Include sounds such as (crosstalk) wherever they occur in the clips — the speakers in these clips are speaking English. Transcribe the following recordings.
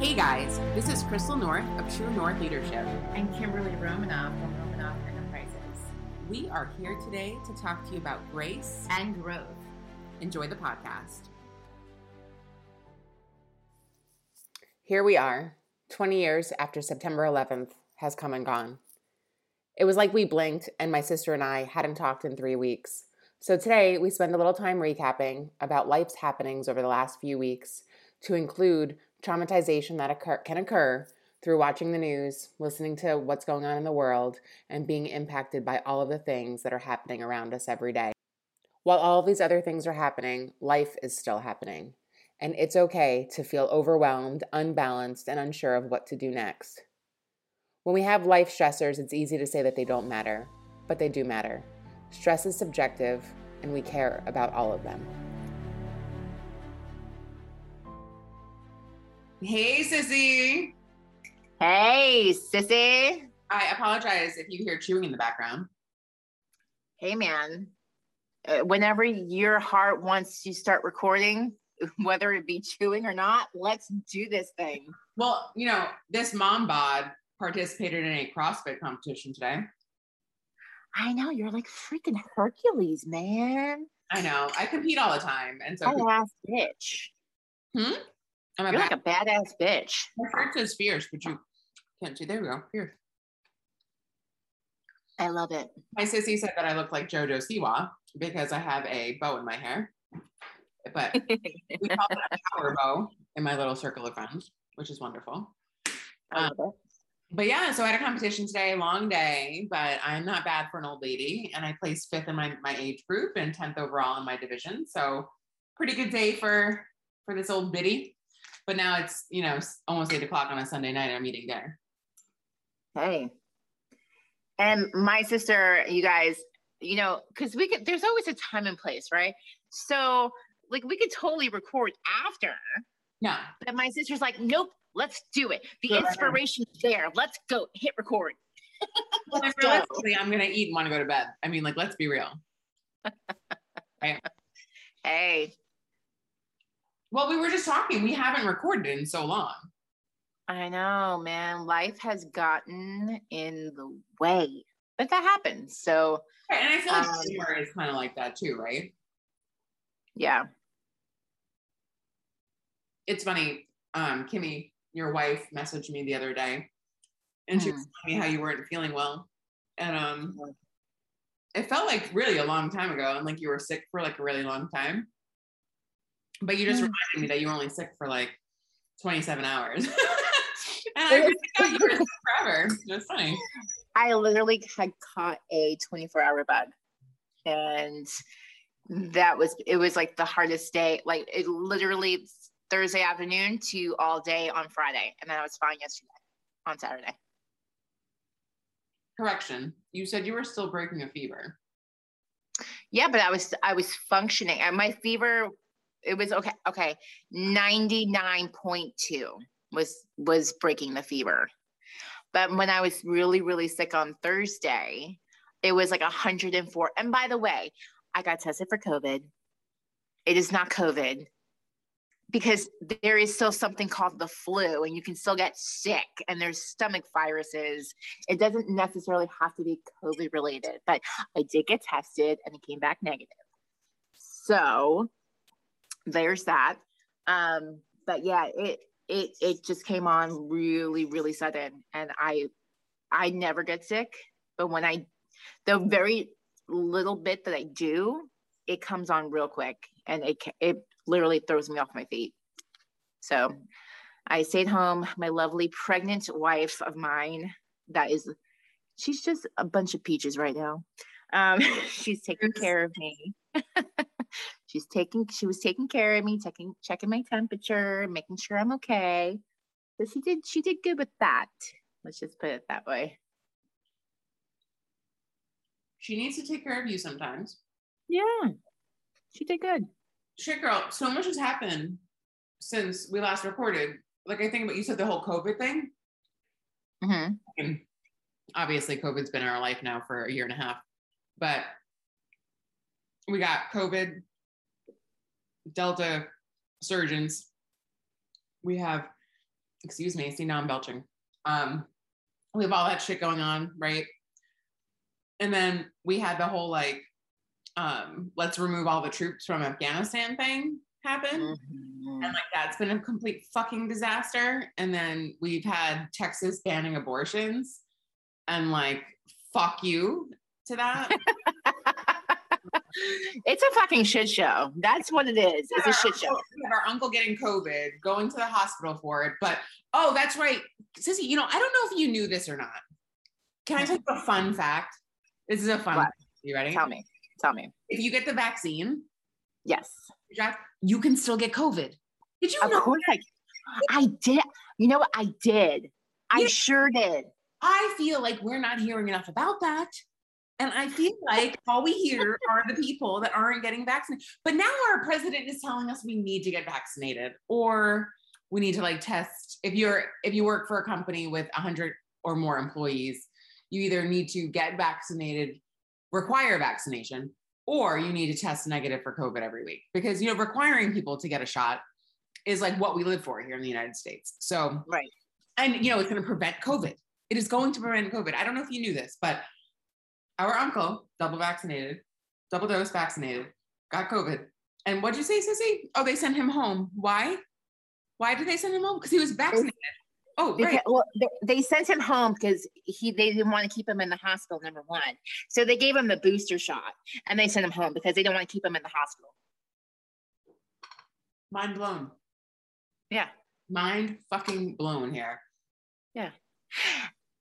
Hey guys, this is Crystal North of True North Leadership. And Kimberly Romanoff from Romanoff Enterprises. We are here today to talk to you about grace and growth. Enjoy the podcast. Here we are, 20 years after September 11th has come and gone. It was like we blinked, and my sister and I hadn't talked in three weeks. So today we spend a little time recapping about life's happenings over the last few weeks to include traumatization that occur- can occur through watching the news, listening to what's going on in the world, and being impacted by all of the things that are happening around us every day. While all of these other things are happening, life is still happening. And it's okay to feel overwhelmed, unbalanced, and unsure of what to do next. When we have life stressors, it's easy to say that they don't matter, but they do matter. Stress is subjective, and we care about all of them. Hey, Sissy. Hey, Sissy. I apologize if you hear chewing in the background. Hey, man. Uh, whenever your heart wants to start recording, (laughs) whether it be chewing or not, let's do this thing. Well, you know, this mom bod participated in a CrossFit competition today. I know you're like freaking Hercules, man. I know. I compete all the time, and so badass bitch. Hmm. I'm a you're bad- like a badass bitch. My shirt says fierce, but you can't see. There we go. Fierce. I love it. My sissy said that I look like JoJo Siwa because I have a bow in my hair. But (laughs) we call it a power bow in my little circle of friends, which is wonderful. Um, but yeah, so I had a competition today, long day, but I'm not bad for an old lady. And I placed fifth in my, my age group and 10th overall in my division. So pretty good day for for this old biddy. But now it's, you know, almost eight o'clock on a Sunday night. I'm eating dinner. Hey. And my sister, you guys, you know, because we could, there's always a time and place, right? So, like, we could totally record after. Yeah. But my sister's like, nope, let's do it. The inspiration is there. Let's go hit record. (laughs) well, realistically, I'm gonna eat and want to go to bed. I mean, like, let's be real. (laughs) right. Hey. Well, we were just talking. We haven't recorded in so long. I know, man. Life has gotten in the way, but that happens. So, and I feel like um, is kind of like that too, right? Yeah. It's funny. Um, Kimmy, your wife, messaged me the other day, and she was hmm. telling me how you weren't feeling well, and um, it felt like really a long time ago, and like you were sick for like a really long time. But you just mm. reminded me that you were only sick for like 27 hours. (laughs) and I really thought you were sick forever. That's funny. I literally had caught a 24 hour bug. And that was, it was like the hardest day. Like it literally Thursday afternoon to all day on Friday. And then I was fine yesterday on Saturday. Correction. You said you were still breaking a fever. Yeah, but I was I was functioning. And my fever it was okay okay. 99.2 was was breaking the fever. But when i was really really sick on thursday it was like 104 and by the way i got tested for covid. It is not covid because there is still something called the flu and you can still get sick and there's stomach viruses. It doesn't necessarily have to be covid related but i did get tested and it came back negative. So there's that. Um, but yeah, it it it just came on really really sudden, and I I never get sick, but when I the very little bit that I do, it comes on real quick, and it it literally throws me off my feet. So I stayed home. My lovely pregnant wife of mine, that is, she's just a bunch of peaches right now. Um, (laughs) she's taking care of me. (laughs) she's taking she was taking care of me, checking checking my temperature, making sure I'm okay. So she did she did good with that. Let's just put it that way. She needs to take care of you sometimes. Yeah. She did good. Shit girl, so much has happened since we last recorded. Like I think about you said the whole COVID thing. Mm-hmm. And obviously COVID's been in our life now for a year and a half. But we got COVID, Delta surgeons. We have excuse me, see now I'm belching. Um, we have all that shit going on, right? And then we had the whole like, um, let's remove all the troops from Afghanistan thing happen. Mhm. And like that's been a complete fucking disaster. And then we've had Texas banning abortions and like fuck you to that. (laughs) it's a fucking shit show. That's what it is. It's a shit show. We have our uncle getting COVID, going to the hospital for it. But oh, that's right. Sissy, you know, I don't know if you knew this or not. Can I tell you a fun fact? This is a fun What? fact. You ready? Tell me. Tell me. If you get the vaccine, Yes. You can still get COVID. Did you Of know? course I I did. You know what? I did. I sure did. I feel like we're not hearing enough about that. And I feel like all we hear are the people that aren't getting vaccinated. But now our president is telling us we need to get vaccinated or we need to like test if you're if you work for a company with 100 or more employees, you either need to get vaccinated, require vaccination, or you need to test negative for COVID every week because you know requiring people to get a shot is like what we live for here in the United States. So Right. and you know it's going to prevent covid it is going to prevent covid i don't know if you knew this but our uncle double vaccinated double dose vaccinated got covid. And what'd you say sissy? Oh they sent him home. Why? Why did they send him home? Because he was vaccinated. Oh Because, right well, they, they sent him home because he they didn't want to keep him in the hospital. Number one, so they gave him the booster shot, and they sent him home because they didn't want to keep him in the hospital. mind blown. Yeah, mind fucking blown here. Yeah.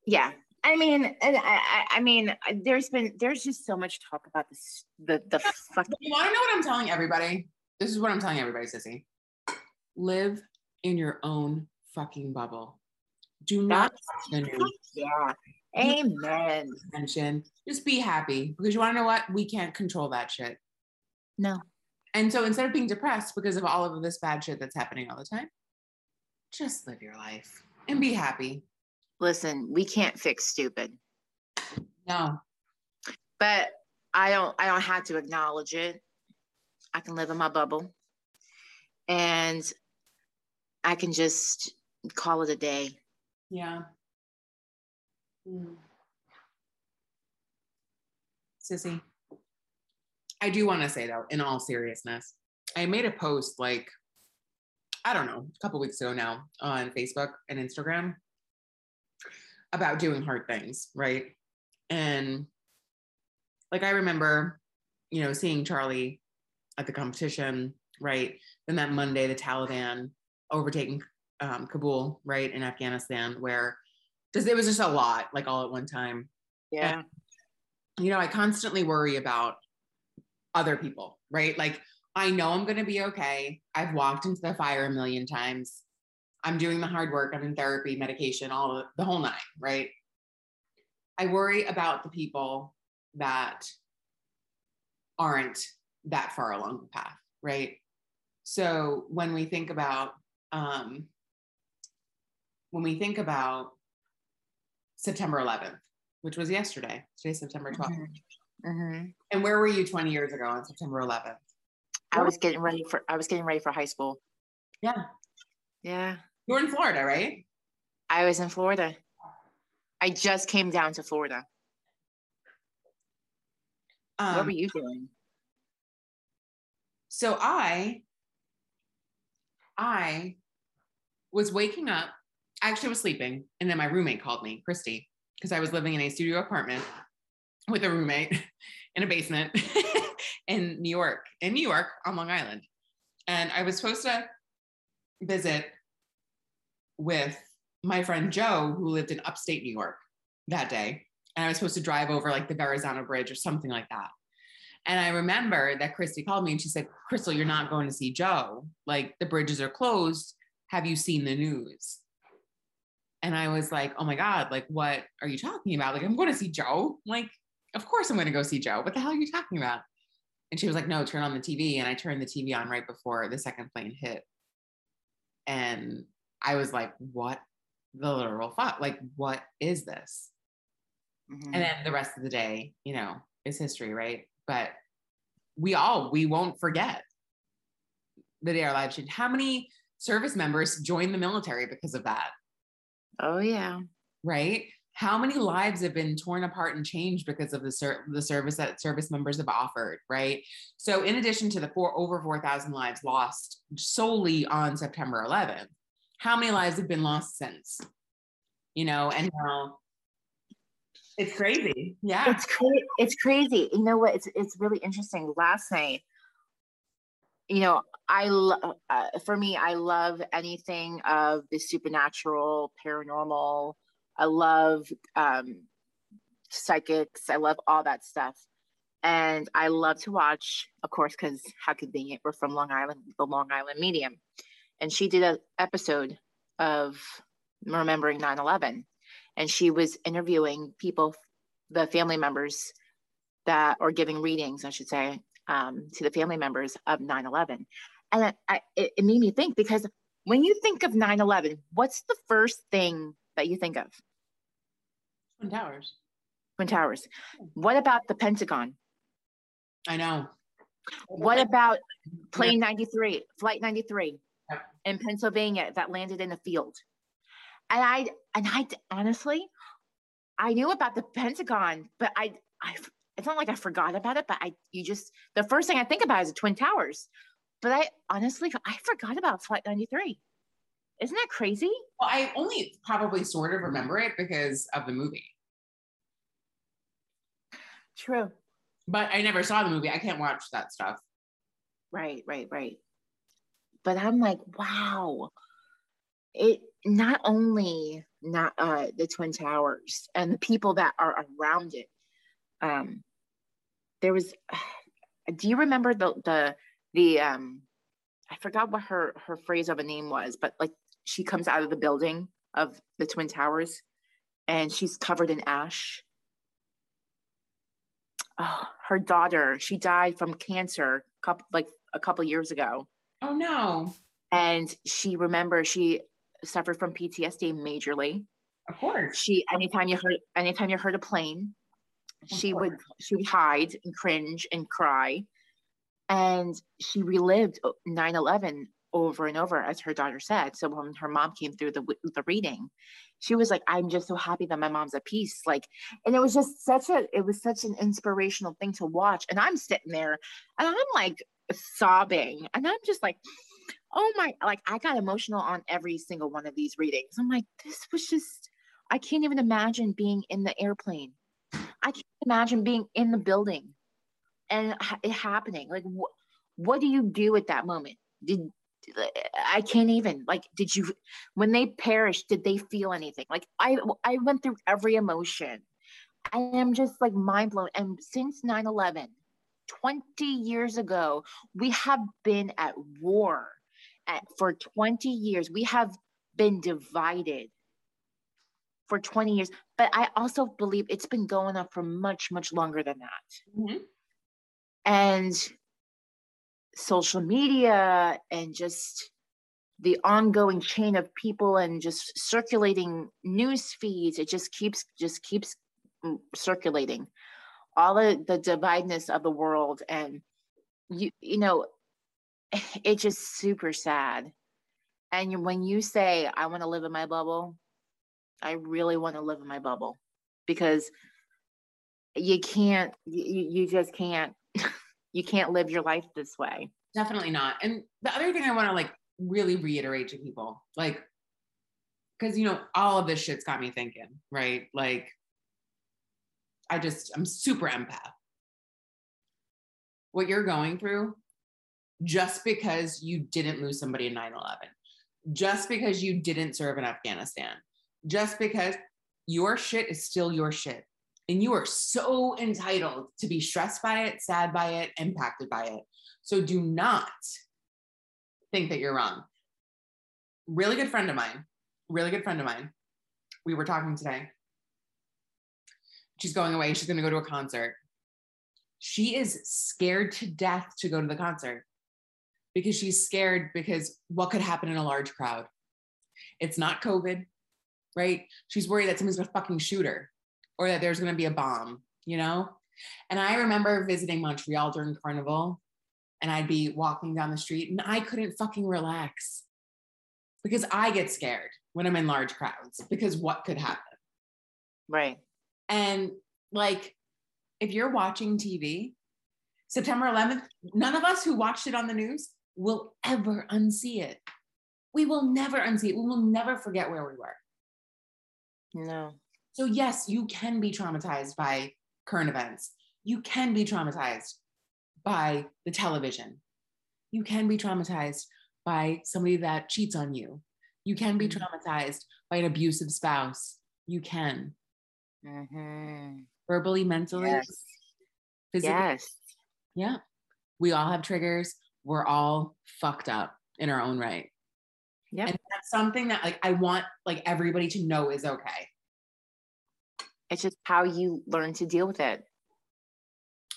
yeah. I mean, and I, I, mean, there's been there's just so much talk about this the the fucking you want to know what i'm telling everybody this is what i'm telling everybody sissy live in your own fucking bubble do not yeah. Amen. attention. Just be happy because you want to know what? We can't control that shit. No. And so instead of being depressed because of all of this bad shit that's happening all the time, just live your life and be happy. Listen, we can't fix stupid, No. but I don't I don't have to acknowledge it. I can live in my bubble, and I can just call it a day. Yeah. Mm. Sissy, I do want to say though, in all seriousness, I made a post like, I don't know, a couple weeks ago now on Facebook and Instagram about doing hard things, right? And like I remember, you know, seeing Charlie at the competition, right? Then that Monday, the Taliban overtaking um, Kabul, right, in Afghanistan, where because it was just a lot, like all at one time. Yeah. You know, I constantly worry about other people, right? Like I know I'm going to be okay. I've walked into the fire a million times. I'm doing the hard work. I'm in therapy, medication, all the, the whole nine, right? I worry about the people that aren't that far along the path, right? So when we think about um, when we think about September 11th, which was yesterday, today's September 12th, hmm and where were you 20 years ago on September 11th? I was getting ready for I was getting ready for high school. Yeah, Yeah. You were in Florida, right? I was in Florida. I just came down to Florida. what Um, were you doing? so I, I was waking up. I actually was sleeping, and then my roommate called me, Christy, because I was living in a studio apartment with a roommate (laughs) in a basement (laughs) in New York, in New York on Long Island, and I was supposed to visit with my friend Joe, who lived in upstate New York that day, and I was supposed to drive over like the Verrazano Bridge or something like that. And I remember that Christy called me and she said, Crystal, you're not going to see Joe. Like the bridges are closed. Have you seen the news? And I was like, oh my God, like, what are you talking about? Like, I'm going to see Joe. Like, of course I'm going to go see Joe. What the hell are you talking about? And she was like, no, turn on the TV. And I turned the TV on right before the second plane hit. And I was like, what the literal fuck? Like, what is this? Mhm. and then the rest of the day you know is history right but we all we won't forget the day our lives changed how many service members joined the military because of that. Oh yeah. Right? How many lives have been torn apart and changed because of the ser- the service that service members have offered, right? So in addition to the four over 4,000 lives lost solely on September 11th, how many lives have been lost since? You know, and how it's crazy. Yeah. It's crazy. It's crazy. You know what? It's it's really interesting. Last night, you know, I love uh, for me, I love anything of the supernatural, paranormal. I love um, psychics. I love all that stuff, and I love to watch, of course, because how convenient. We're from Long Island, the Long Island Medium, and she did an episode of remembering 9/11, and she was interviewing people, the family members that, or giving readings, I should say, um, to the family members of 9 11. And I, it, it made me think because when you think of 9 11, what's the first thing that you think of? Twin Towers. Twin Towers. What about the Pentagon? I know. What about plane 93, flight 93 Yeah. In Pennsylvania that landed in a field? And I, and I honestly, I knew about the Pentagon, but I, I, it's not like I forgot about it, but I, you just, the first thing I think about is the Twin Towers. But I honestly, I forgot about Flight 93. Isn't that crazy? Well, I only probably sort of remember it because of the movie, True. but I never saw the movie. I can't watch that stuff. Right, right, right. But I'm like, wow. It not only not uh the Twin Towers and the people that are around it. Um there was (sighs) do you remember the the the um I forgot what her her phrase of a name was, but like she comes out of the building of the Twin Towers and she's covered in ash. Oh, her daughter, she died from cancer couple like a couple years ago Oh no! and she remembers she suffered from PTSD majorly. Of course. She anytime you heard anytime you heard a plane, she would she would hide and cringe and cry. And she relived 9/11 over and over, as her daughter said. So when her mom came through the the reading, she was like, "I'm just so happy that my mom's at peace." Like, and it was just such a it was such an inspirational thing to watch. And I'm sitting there, and I'm like sobbing, and I'm just like, oh my like i got emotional on every single one of these readings. I'm like this was just i can't even imagine being in the airplane. I can't imagine being in the building and it happening. Like wh- what do you do at that moment? Did i can't even like did you when they perished did they feel anything? Like i i went through every emotion. I am just like mind blown. And since 9-11 20 years ago we have been at war at, for 20 years. We have been divided for 20 years, but I also believe it's been going on for much, much longer than that. Mhm. And social media and just the ongoing chain of people and just circulating news feeds, it just keeps just keeps mm, circulating all of the divideness of the world and you you know (sighs) it's just super sad and when you say i want to live in my bubble i really want to live in my bubble because you can't you, you just can't (laughs) you can't live your life this way Definitely not. And the other thing I want to like really reiterate to people, like, because you know, all of this shit's got me thinking, right? Like, I just, I'm super empath. What you're going through, just because you didn't lose somebody in 9 11, just because you didn't serve in Afghanistan, just because your shit is still your shit. And you are so entitled to be stressed by it, sad by it, impacted by it. So do not think that you're wrong. Really good friend of mine, really good friend of mine. We were talking today. She's going away. She's going to go to a concert. She is scared to death to go to the concert because she's scared because what could happen in a large crowd? It's not COVID, right? She's worried that someone's going to fucking shoot her or that there's going to be a bomb, you know? And I remember visiting Montreal during Carnival and I'd be walking down the street and I couldn't fucking relax. because I get scared when I'm in large crowds because what could happen? Right. And like, if you're watching TV, September 11th, none of us who watched it on the news will ever unsee it. We will never unsee it. We will never forget where we were. No. So, yes, you can be traumatized by current events. You can be traumatized by the television. You can be traumatized by somebody that cheats on you. You can be Mhm. traumatized by an abusive spouse. You can. Mhm. Verbally, mentally, Yes. physically. Yes. Yeah. We all have triggers. We're all fucked up in our own right. Yeah. And that's something that like I want like everybody to know is okay. It's just how you learn to deal with it.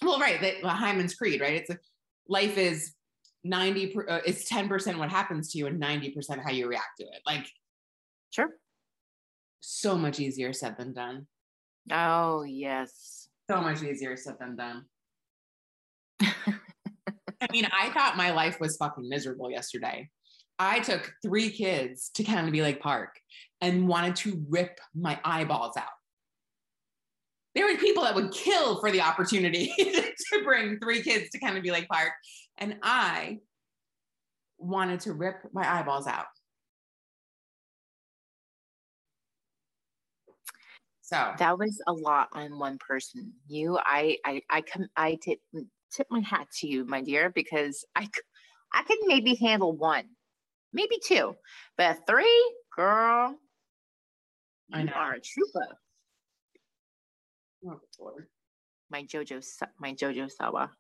Well, right. That well, Hyman's creed, right? It's life is 90 per, uh, it's 10% what happens to you and 90% how you react to it. Like Sure. so much easier said than done. Oh, yes. So much easier said than done. (laughs) I mean, I thought my life was fucking miserable yesterday. I took three kids to Kennedy Lake Park and wanted to rip my eyeballs out. There were people that would kill for the opportunity (laughs) to bring three kids to Kennedy Lake Park, and I wanted to rip my eyeballs out. So that was a lot on one person. You, I, I, I come, I tip, mm, tip my hat to you, my dear, because I, I could maybe handle one, maybe two, but three, girl, I you know. are a trooper. Oh, Lord. My JoJo, my JoJo Sawa.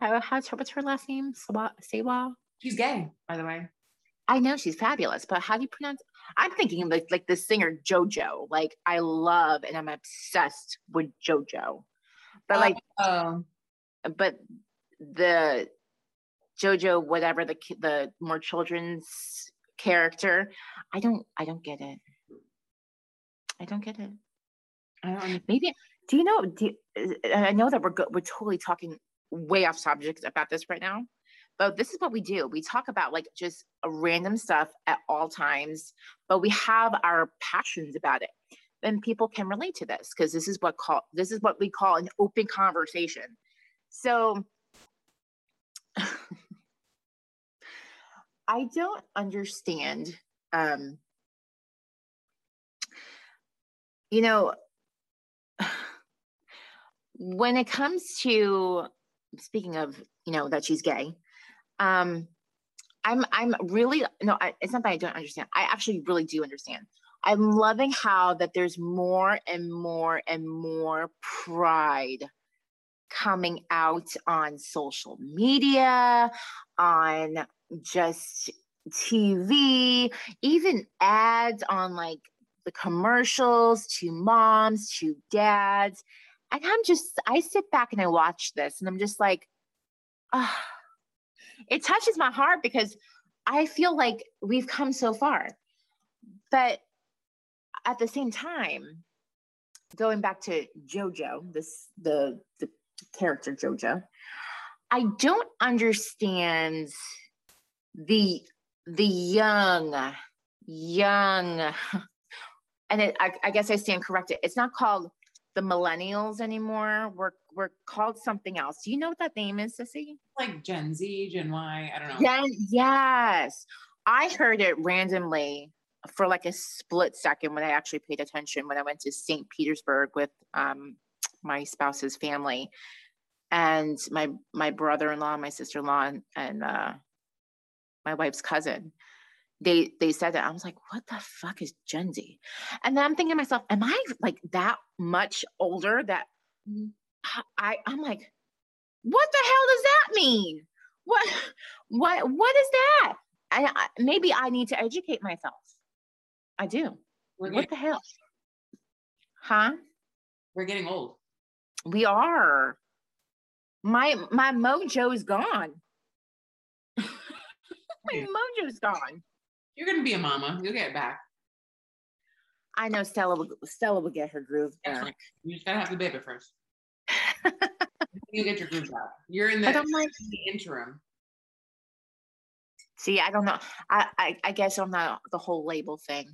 How, how's her, what's her last name? Sawa, Sawa? she's gay, by the way. I know she's fabulous, but how do you pronounce? I'm thinking of like like the singer JoJo. Like I love and I'm obsessed with JoJo, but like oh, but the JoJo whatever the the more children's character, I don't I don't get it. I don't get it. I don't. Maybe do you know? Do you- I know that we're go, we're totally talking way off subject about this right now, but this is what we do. We talk about like just random stuff at all times, but we have our passions about it. Then people can relate to this because this is what call this is what we call an open conversation. So (laughs) I don't understand. Um, you know, (sighs) when it comes to speaking of, you know, that she's gay, um, I'm I'm really no, I, it's not that I don't understand. I actually really do understand. I'm loving how that there's more and more and more pride coming out on social media, on just TV, even ads on like the commercials to moms, to dads. And I'm just, I sit back and I watch this and I'm just like, ah, it touches my heart because I feel like we've come so far. But at the same time, going back to JoJo, this the the character JoJo, I don't understand the the young young and it, I, I guess I stand corrected. It's not called the millennials anymore. We're we're called something else. Do you know what that name is, Sissy? like Gen Z, Gen Y, I don't know. Gen, yes. I heard it randomly for like a split second when I actually paid attention when I went to St. Petersburg with um, my spouse's family and my my brother-in-law, my sister-in-law, and, and uh, my wife's cousin. They they said that I was like, what the fuck is Gen Z? And then I'm thinking to myself, am I like that much older that Mhm. I I'm like, what the hell does that mean? What what what is that? And I, maybe I need to educate myself. I do. We're what the hell? Huh? we're getting old. We are. My my mojo is gone. (laughs) my mojo's gone. You're gonna be a mama. You'll get it back. I know Stella will Stella will get her groove back. You just gotta have the baby first. (laughs) you get your groove back. You're in the, But I'm like, the interim. See, I don't know. I, I, I guess I'm not the whole label thing.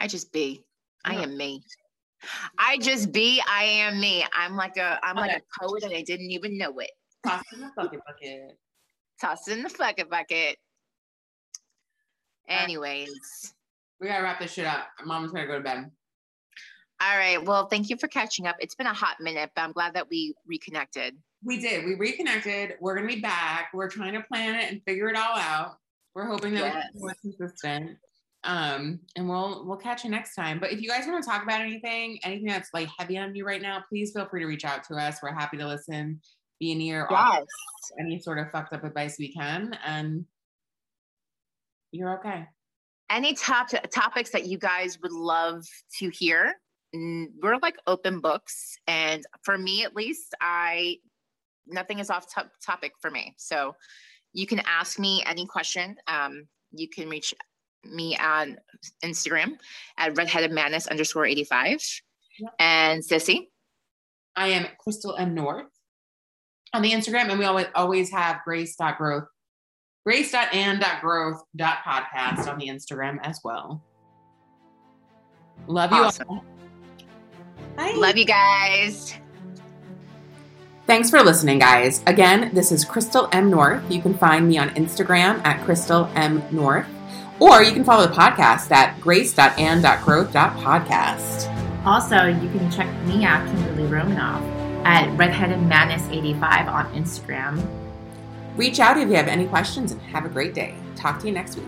I just be. I am me. I just be. I am me. I'm like a. I'm okay. like a poet, and I didn't even know it. Toss in the bucket bucket. Toss in the bucket bucket. Anyways, we gotta wrap this shit up. Mom's gonna go to bed. All right. Well, thank you for catching up. It's been a hot minute, but I'm glad that we reconnected. We did. We reconnected. We're gonna be back. We're trying to plan it and figure it all out. We're hoping that yes. we're consistent. Um, and we'll we'll catch you next time. But if you guys want to talk about anything, anything that's like heavy on you right now, please feel free to reach out to us. We're happy to listen, be in ear, yes. any sort of fucked up advice we can, and you're okay. Any top topics that you guys would love to hear, we're like open books and for me at least i nothing is off top topic for me. So you can ask me any question um, you can reach me on instagram at redheaded madness underscore 85 yep. and sissy? I am crystal m north on the instagram and we always always have grace.growth grace.and.growth.podcast on the instagram as well. Love awesome. you all Bye. Love you guys. Thanks for listening, guys. Again, this is Crystal M. North. You can find me on Instagram at Crystal M. North, or you can follow the podcast at grace.and.growth.podcast. Also, you can check me out, Kimberly Romanoff, at Redheaded Madness85 on Instagram. Reach out if you have any questions and have a great day. Talk to you next week.